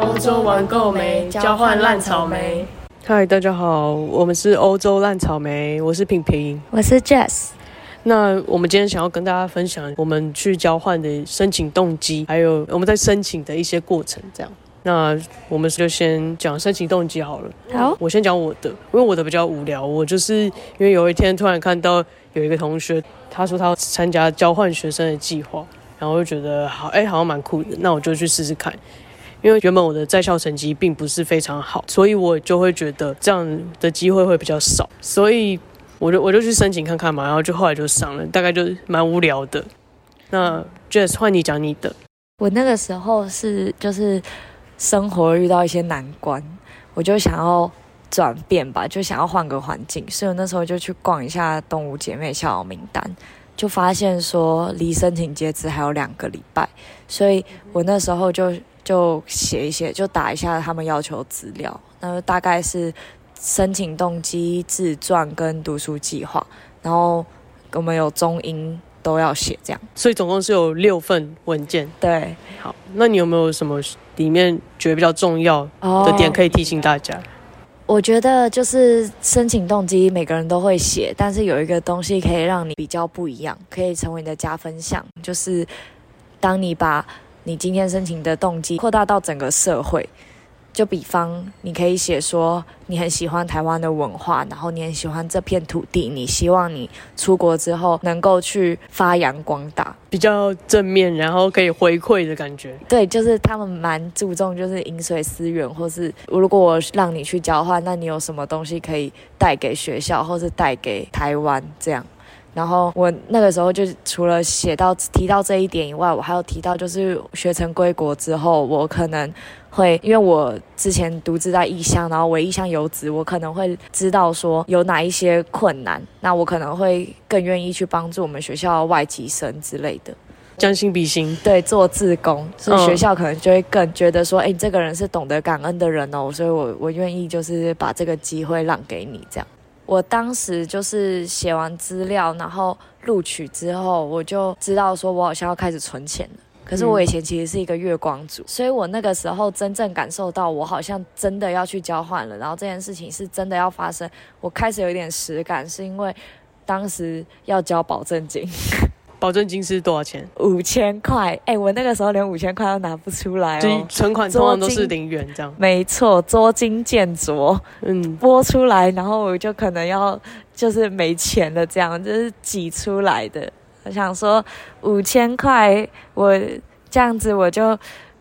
欧洲玩够没？交换烂草莓。嗨，大家好，我们是欧洲烂草莓，我是平平。我是 Jess。那我们今天想要跟大家分享我们去交换的申请动机，还有我们在申请的一些过程。这样，那我们就先讲申请动机好了。好，我先讲我的，因为我的比较无聊。我就是因为有一天突然看到有一个同学，他说他要参加交换学生的计划，然后我就觉得好，哎、好像蛮酷的，那我就去试试看。因为原本我的在校成绩并不是非常好，所以我就会觉得这样的机会会比较少，所以我就我就去申请看看嘛，然后就后来就上了，大概就蛮无聊的。那 Jess 换你讲你的，我那个时候是就是生活遇到一些难关，我就想要转变吧，就想要换个环境，所以我那时候就去逛一下动物姐妹校友名单，就发现说离申请截止还有两个礼拜，所以我那时候就就写一写，就打一下他们要求资料，那大概是申请动机、自传跟读书计划，然后我们有中英都要写，这样所以总共是有六份文件。对。好，那你有没有什么里面觉得比较重要的点可以提醒大家？我觉得就是申请动机，每个人都会写，但是有一个东西可以让你比较不一样，可以成为你的加分项，就是当你把你今天申请的动机扩大到整个社会。就比方，你可以写说你很喜欢台湾的文化，然后你很喜欢这片土地，你希望你出国之后能够去发扬光大，比较正面，然后可以回馈的感觉。对，就是他们蛮注重就是饮水思源，或是如果我让你去交换，那你有什么东西可以带给学校，或是带给台湾这样。然后我那个时候就除了写到提到这一点以外，我还有提到就是学成归国之后，我可能会因为我之前独自在异乡，然后为异乡游子，我可能会知道说有哪一些困难，那我可能会更愿意去帮助我们学校外籍生之类的。将心比心，对，做自工，所以嗯学校可能就会更觉得说，哎、你这个人是懂得感恩的人哦，所以我我愿意就是把这个机会让给你这样。我当时就是写完资料，然后录取之后，我就知道说我好像要开始存钱了。可是我以前其实是一个月光族，所以我那个时候真正感受到我好像真的要去交换了，然后这件事情是真的要发生，我开始有一点实感，是因为当时要交保证金。保证金是多少钱？五千块，哎，我那个时候连五千块都拿不出来就是哦。存款通常都是零元这样。没错，捉襟见肘，嗯，拨出来，然后我就可能要就是没钱了，这样就是挤出来的。我想说五千块，我这样子我就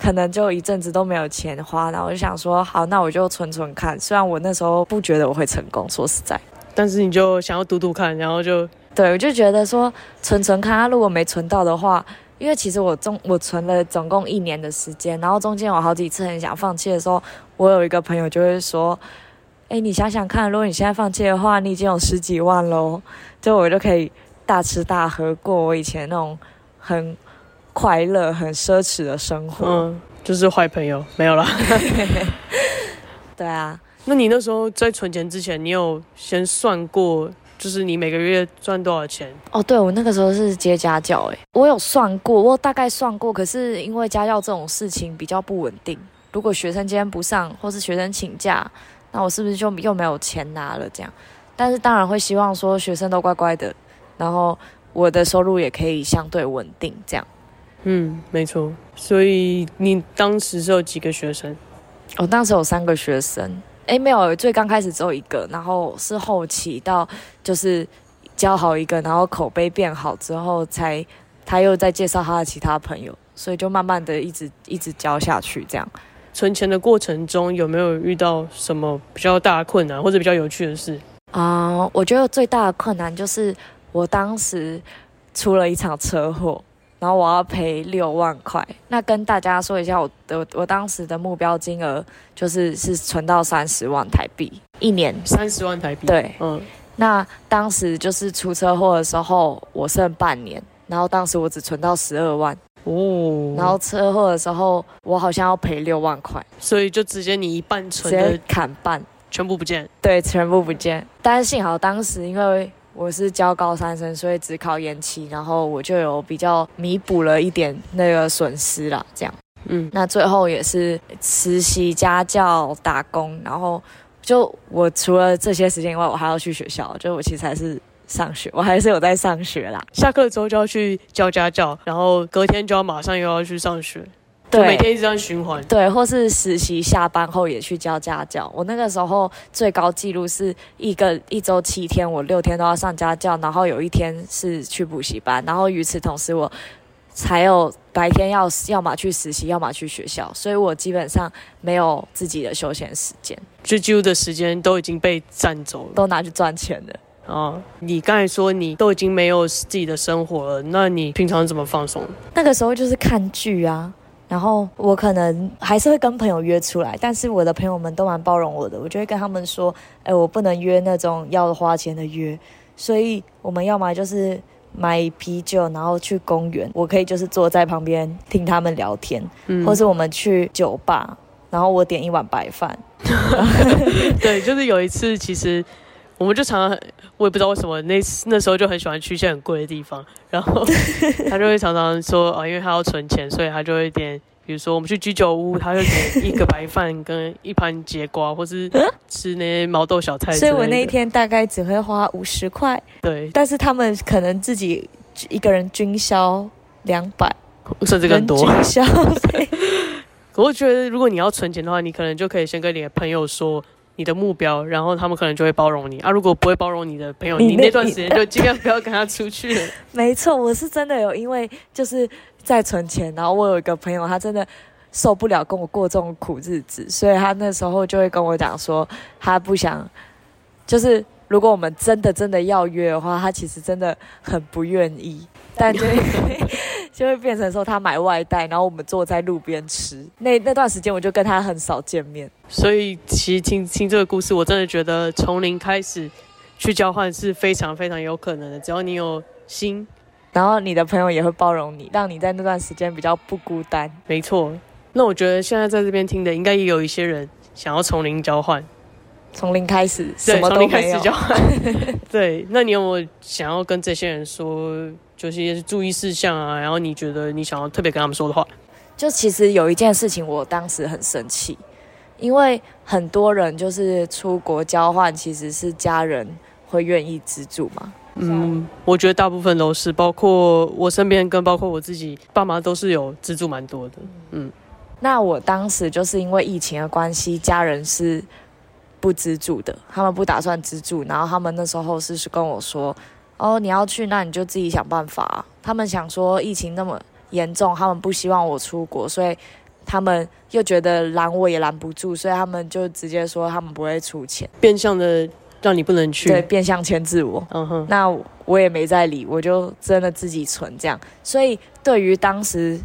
可能就一阵子都没有钱花，然后我就想说，好，那我就存存看。虽然我那时候不觉得我会成功，说实在。但是你就想要赌赌看，然后就对，我就觉得说存存看，他如果没存到的话，因为其实我中我存了总共一年的时间，然后中间有好几次很想放弃的时候，我有一个朋友就会说：“哎，你想想看，如果你现在放弃的话，你已经有十几万喽，就我就可以大吃大喝，过我以前那种很快乐、很奢侈的生活。嗯，就是坏朋友没有啦。对啊，那你那时候在存钱之前，你有先算过，就是你每个月赚多少钱？哦，对，我那个时候是接家教，诶，我有算过，我大概算过，可是因为家教这种事情比较不稳定，如果学生今天不上，或是学生请假，那我是不是就又没有钱拿了？这样，但是当然会希望说学生都乖乖的，然后我的收入也可以相对稳定，这样。嗯，没错。所以你当时是有几个学生？我当时有三个学生，诶，没有，最刚开始只有一个，然后是后期到就是教好一个，然后口碑变好之后，才他又再介绍他的其他朋友，所以就慢慢的一直一直教下去，这样。存钱的过程中有没有遇到什么比较大的困难或者比较有趣的事？啊、我觉得最大的困难就是我当时出了一场车祸，然后我要赔六万块。那跟大家说一下，我的我当时的目标金额就是是存到三十万台币一年。三十万台币。，对，嗯，那当时就是出车祸的时候，我剩半年，然后当时我只存到十二万，哦，然后车祸的时候我好像要赔六万块，所以就直接你一半直接存的砍半，全部不见。对，全部不见。但是幸好当时因为我是教高三生，所以只考延期，然后我就有比较弥补了一点那个损失啦。这样，嗯，那最后也是实习、家教、打工，然后就我除了这些时间以外，我还要去学校，就我其实还是上学，我还是有在上学啦。下课之后就要去教家教，然后隔天就要马上又要去上学，就每天一直这样循环。对，或是实习下班后也去教家教。我那个时候最高记录是一个一周七天，我六天都要上家教，然后有一天是去补习班，然后与此同时我才有白天要要么去实习，要么去学校，所以我基本上没有自己的休闲时间，就几乎的时间都已经被占走了。都拿去赚钱了。啊，你刚才说你都已经没有自己的生活了，那你平常怎么放松？那个时候就是看剧啊，然后我可能还是会跟朋友约出来，但是我的朋友们都蛮包容我的，我就会跟他们说，哎，我不能约那种要花钱的约，所以我们要么就是买啤酒，然后去公园，我可以就是坐在旁边听他们聊天，嗯。或是我们去酒吧，然后我点一碗白饭，对，就是有一次，其实我们就常常，我也不知道为什么那那时候就很喜欢去一些很贵的地方，然后 他就会常常说啊，因为他要存钱，所以他就会点，比如说我们去居酒屋，他就点一个白饭跟一盘节瓜，或是吃那些毛豆小菜。所以我那一天大概只会花五十块，对，但是他们可能自己一个人均销两百，甚至更多。人均消费。我觉得，如果你要存钱的话，你可能就可以先跟你的朋友说你的目标，然后他们可能就会包容你啊。如果不会包容你的朋友，你那段时间就尽量不要跟他出去了。没错，我是真的有，因为就是在存钱，然后我有一个朋友，他真的受不了跟我过这种苦日子，所以他那时候就会跟我讲说，他不想，就是如果我们真的真的要约的话，他其实真的很不愿意，但就会就会变成说他买外带，然后我们坐在路边吃。那那段时间我就跟他很少见面。所以其实听听这个故事，我真的觉得从零开始去交换是非常非常有可能的，只要你有心。然后你的朋友也会包容你，让你在那段时间比较不孤单。没错，那我觉得现在在这边听的，应该也有一些人想要从零交换，从零开始，什，么都没有。对，那你有没有想要跟这些人说，就是一些注意事项啊？然后你觉得你想要特别跟他们说的话？就其实有一件事情，我当时很生气，因为很多人就是出国交换，其实是家人会愿意资助嘛。嗯，我觉得大部分都是，包括我身边跟包括我自己爸妈都是有资助蛮多的。嗯，那我当时就是因为疫情的关系，家人是不资助的，他们不打算资助，然后他们那时候是是跟我说，哦，你要去，那你就自己想办法啊、他们想说疫情那么严重，他们不希望我出国，所以他们又觉得拦我也拦不住，所以他们就直接说他们不会出钱，变相的让你不能去。对，变相牵制我。嗯哼，那我也没在理，我就真的自己存这样。所以对于当时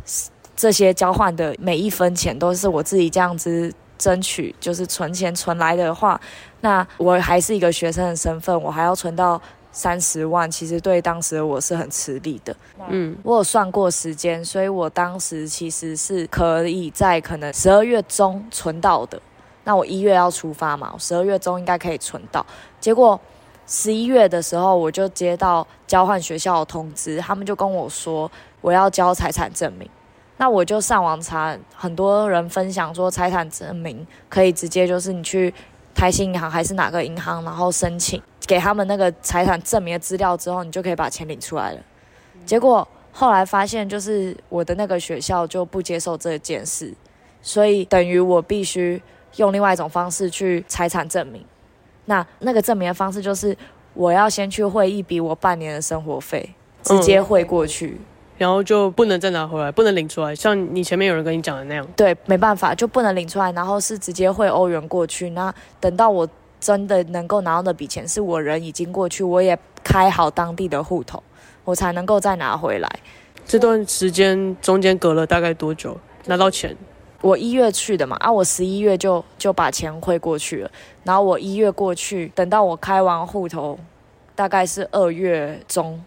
这些交换的每一分钱都是我自己这样子争取，就是存钱存来的话，那我还是一个学生的身份，我还要存到三十万，其实对当时的我是很吃力的。嗯，我有算过时间，所以我当时其实是可以在可能十二月中存到的。那我一月要出发嘛，十二月中应该可以存到。结果十一月的时候，我就接到交换学校的通知，他们就跟我说我要交财产证明。那我就上网查，很多人分享说财产证明可以直接就是你去台新银行还是哪个银行，然后申请给他们那个财产证明的资料之后，你就可以把钱领出来了。结果后来发现，就是我的那个学校就不接受这件事，所以等于我必须用另外一种方式去财产证明。那那个证明的方式就是，我要先去汇一笔我半年的生活费，直接汇过去。然后就不能再拿回来，不能领出来，像你前面有人跟你讲的那样。对，没办法，就不能领出来，然后是直接汇欧元过去。那等到我真的能够拿到那笔钱，是我人已经过去，我也开好当地的户头，我才能够再拿回来。这段时间中间隔了大概多久拿到钱？我一月去的嘛，啊，我十一月就就把钱汇过去了，然后我一月过去，等到我开完户头，大概是二月中，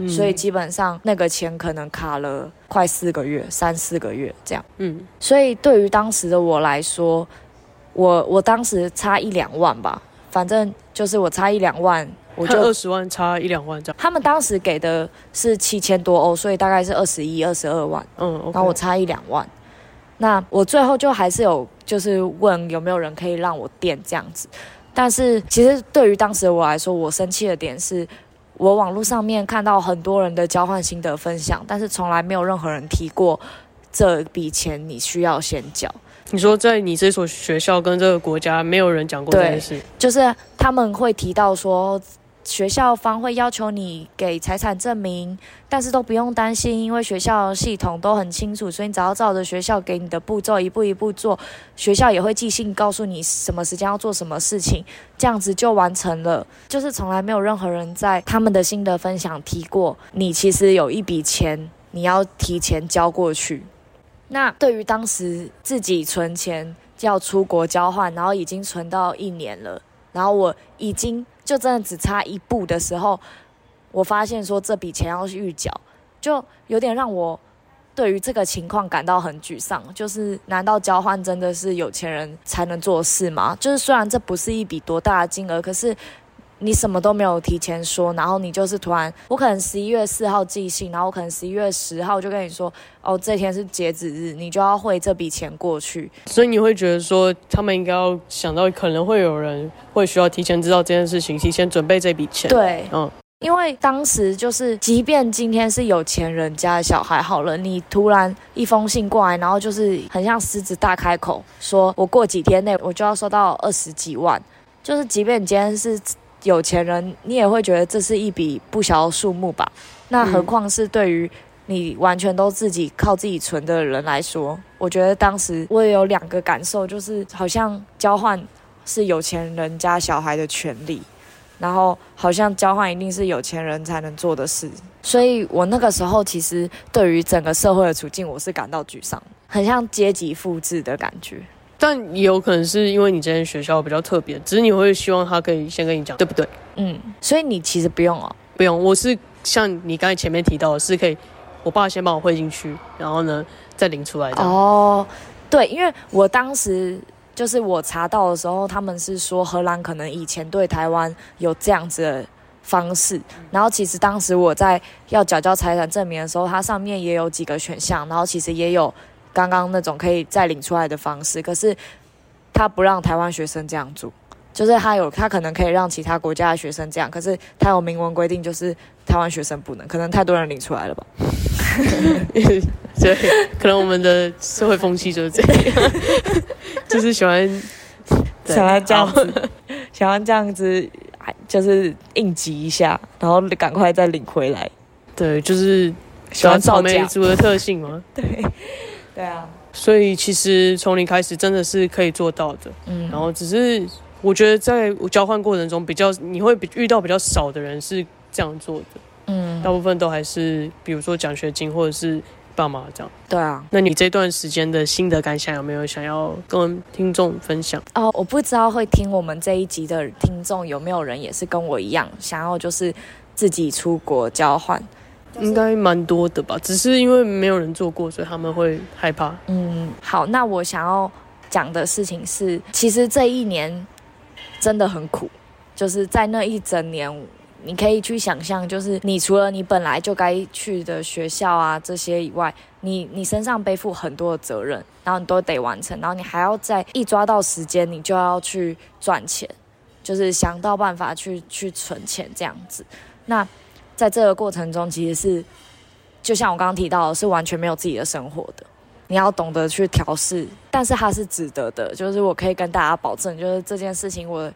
嗯所以基本上那个钱可能卡了快四个月，三四个月这样。嗯，所以对于当时的我来说，我我当时差一两万吧，反正就是我差一两万，我就看二十万差一两万这样。他们当时给的是七千多欧，所以大概是二十一、二十二万，嗯然后我差一两万。那我最后就还是有就是问有没有人可以让我垫这样子，但是其实对于当时的我来说，我生气的点是。我网络上面看到很多人的交换心得分享，但是从来没有任何人提过这笔钱你需要先缴。你说在你这所学校跟这个国家，没有人讲过这件事，就是他们会提到说。学校方会要求你给财产证明，但是都不用担心，因为学校系统都很清楚，所以你只要照着学校给你的步骤一步一步做，学校也会寄信告诉你什么时间要做什么事情，这样子就完成了。就是从来没有任何人在他们的心得分享提过，你其实有一笔钱你要提前交过去。那对于当时自己存钱要出国交换，然后已经存到一年了，然后我已经。就真的只差一步的时候，我发现说这笔钱要预缴，就有点让我对于这个情况感到很沮丧。就是难道交换真的是有钱人才能做事吗？就是虽然这不是一笔多大的金额，可是。你什么都没有提前说，然后你就是突然，我可能十一月四号寄信，然后我可能十一月十号就跟你说，哦，这天是截止日，你就要汇这笔钱过去。所以你会觉得说，他们应该要想到可能会有人会需要提前知道这件事情，提前准备这笔钱。对，嗯，因为当时就是，即便今天是有钱人家的小孩好了，你突然一封信过来，然后就是很像狮子大开口，说我过几天内我就要收到二十几万，就是即便你今天是。有钱人，你也会觉得这是一笔不小的数目吧？那何况是对于你完全都自己靠自己存的人来说，我觉得当时我也有两个感受，就是好像交换是有钱人家小孩的权利，然后好像交换一定是有钱人才能做的事，所以我那个时候其实对于整个社会的处境，我是感到沮丧，很像阶级复制的感觉。但也有可能是因为你这间学校比较特别，只是你会希望他可以先跟你讲，对不对？嗯，所以你其实不用哦，不用。我是像你刚才前面提到的，是可以我爸先把我汇进去，然后呢再领出来的。哦，对，因为我当时就是我查到的时候，他们是说荷兰可能以前对台湾有这样子的方式，然后其实当时我在要缴交财产证明的时候，它上面也有几个选项，然后其实也有。刚刚那种可以再领出来的方式，可是他不让台湾学生这样做，就是他有他可能可以让其他国家的学生这样，可是他有明文规定，就是台湾学生不能，可能太多人领出来了吧？对，可能我们的社会风气就是这样，就是喜欢想要这样子，想要这样子，就是应急一下，然后赶快再领回来。对，就是喜欢草莓族的特性吗？对。对啊，所以其实从零开始真的是可以做到的。嗯，然后只是我觉得在交换过程中比较你会遇到比较少的人是这样做的。嗯，大部分都还是比如说奖学金或者是爸妈这样。对啊，那你这段时间的心得感想有没有想要跟听众分享？哦，我不知道会听我们这一集的听众有没有人也是跟我一样想要就是自己出国交换。应该蛮多的吧，只是因为没有人做过，所以他们会害怕。嗯，好，那我想要讲的事情是，其实这一年真的很苦，就是在那一整年，你可以去想象，就是你除了你本来就该去的学校啊这些以外，你你身上背负很多的责任，然后你都得完成，然后你还要在一抓到时间，你就要去赚钱，就是想到办法去去存钱这样子，那。在这个过程中，其实是就像我刚刚提到，的，是完全没有自己的生活的。你要懂得去调试，但是它是值得的。就是我可以跟大家保证，就是这件事情，我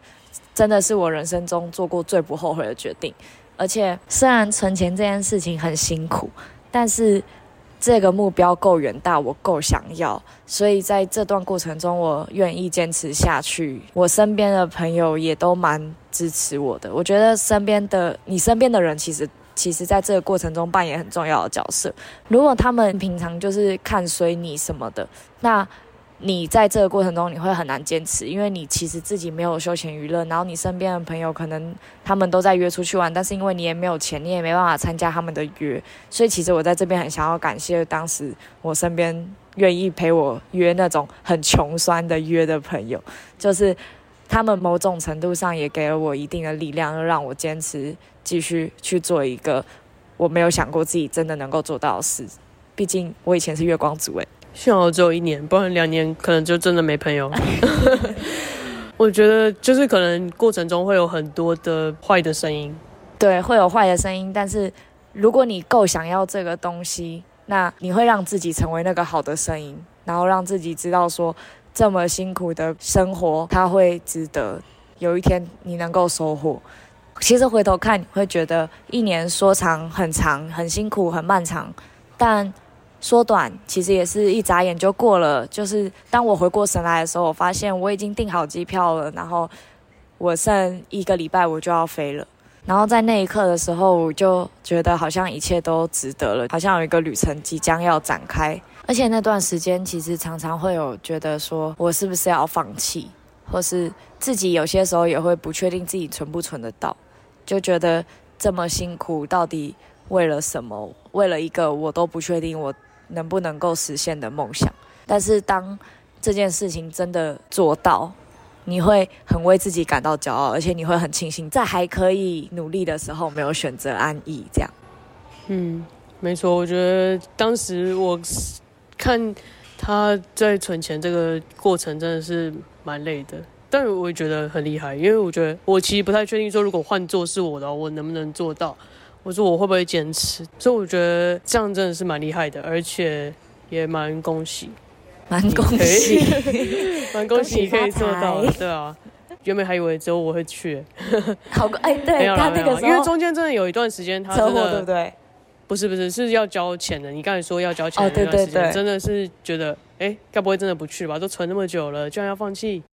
真的是我人生中做过最不后悔的决定。而且，虽然存钱这件事情很辛苦，但是。这个目标够远大，我够想要，所以在这段过程中，我愿意坚持下去。我身边的朋友也都蛮支持我的。我觉得身边的你身边的人，其实其实在这个过程中扮演很重要的角色。如果他们平常就是看随你什么的，那。你在这个过程中，你会很难坚持，因为你其实自己没有休闲娱乐，然后你身边的朋友可能他们都在约出去玩，但是因为你也没有钱，你也没办法参加他们的约，所以其实我在这边很想要感谢当时我身边愿意陪我约那种很穷酸的约的朋友，就是他们某种程度上也给了我一定的力量，让我坚持继续去做一个我没有想过自己真的能够做到的事。毕竟我以前是月光族诶，幸好只有一年，不然两年可能就真的没朋友。我觉得就是可能过程中会有很多的坏的声音，对，会有坏的声音，但是如果你够想要这个东西，那你会让自己成为那个好的声音，然后让自己知道说这么辛苦的生活它会值得，有一天你能够收获。其实回头看，你会觉得一年说长很长，很辛苦，很漫长，但。缩短其实也是一眨眼就过了。就是当我回过神来的时候，我发现我已经订好机票了，然后我剩一个礼拜我就要飞了。然后在那一刻的时候，我就觉得好像一切都值得了，好像有一个旅程即将要展开。而且那段时间其实常常会有觉得说，我是不是要放弃，或是自己有些时候也会不确定自己存不存得到，就觉得这么辛苦到底为了什么？为了一个我都不确定我。能不能够实现的梦想？但是当这件事情真的做到，你会很为自己感到骄傲，而且你会很庆幸在还可以努力的时候没有选择安逸。这样，嗯，没错。我觉得当时我看他在存钱这个过程真的是蛮累的，但我也觉得很厉害，因为我觉得我其实不太确定说，如果换做是我的，我能不能做到。我说我会不会坚持？所以我觉得这样真的是蛮厉害的，而且也蛮恭喜，蛮恭喜，蛮恭喜你可以做到，对啊。原本还以为只有我会去，好哎，对他那个因为中间真的有一段时间，他车祸对不对？不是不是是要交钱的。你刚才说要交钱的那段时间，真的是觉得哎，该不会真的不去吧？都存那么久了，居然要放弃。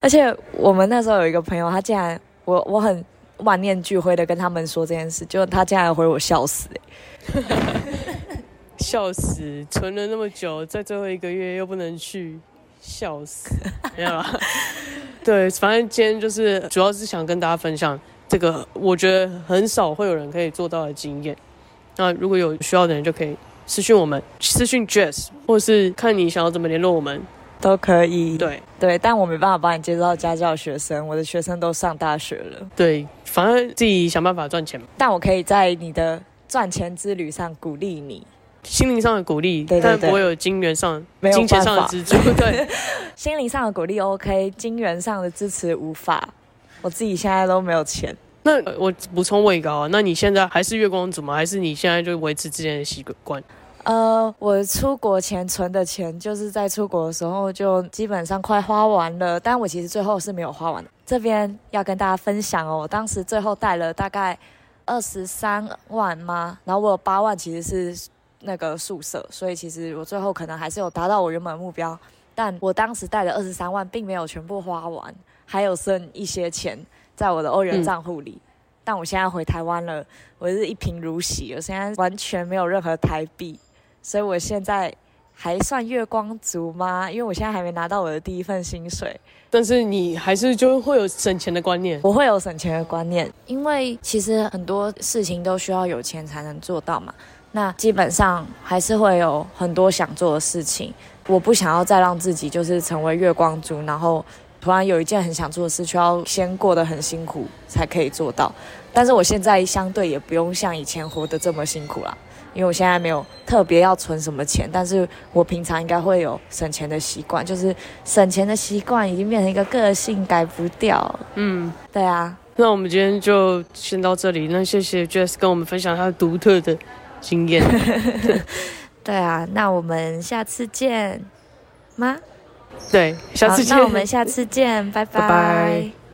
而且我们那时候有一个朋友，他竟然我我很。万念俱灰的跟他们说这件事，就他竟然回我笑死哎，笑死！存了那么久，在最后一个月又不能去，笑死！没有啦，对，反正今天就是主要是想跟大家分享这个，我觉得很少会有人可以做到的经验。那如果有需要的人，就可以私讯我们，私讯 Jess，或是看你想要怎么联络我们。都可以，对对，但我没办法帮你介绍家教学生，我的学生都上大学了。对，反正自己想办法赚钱。但我可以在你的赚钱之旅上鼓励你，心灵上的鼓励，但不会有金元上、金钱上的支柱。对，心灵上的鼓励 OK，金元上的支持无法。我自己现在都没有钱。那我补充问一个啊，那你现在还是月光族吗？还是你现在就维持之前的习惯？呃，我出国前存的钱，就是在出国的时候就基本上快花完了，但我其实最后是没有花完的。这边要跟大家分享哦，我当时最后带了大概二十三万吗？然后我有八万其实是那个宿舍，所以其实我最后可能还是有达到我原本的目标。但我当时带的二十三万并没有全部花完，还有剩一些钱在我的欧元账户里。但我现在回台湾了，我是一贫如洗，我现在完全没有任何台币。所以我现在还算月光族吗？因为我现在还没拿到我的第一份薪水。但是你还是就会有省钱的观念。我会有省钱的观念，因为其实很多事情都需要有钱才能做到嘛。那基本上还是会有很多想做的事情。我不想要再让自己就是成为月光族，然后突然有一件很想做的事，却要先过得很辛苦才可以做到。但是我现在相对也不用像以前活得这么辛苦了。因为我现在没有特别要存什么钱，但是我平常应该会有省钱的习惯，就是省钱的习惯已经变成一个个性，改不掉。嗯，对啊。那我们今天就先到这里，那谢谢 Jess 跟我们分享他独特的经验。对啊，那我们下次见吗？对，下次见。那我们下次见，拜拜。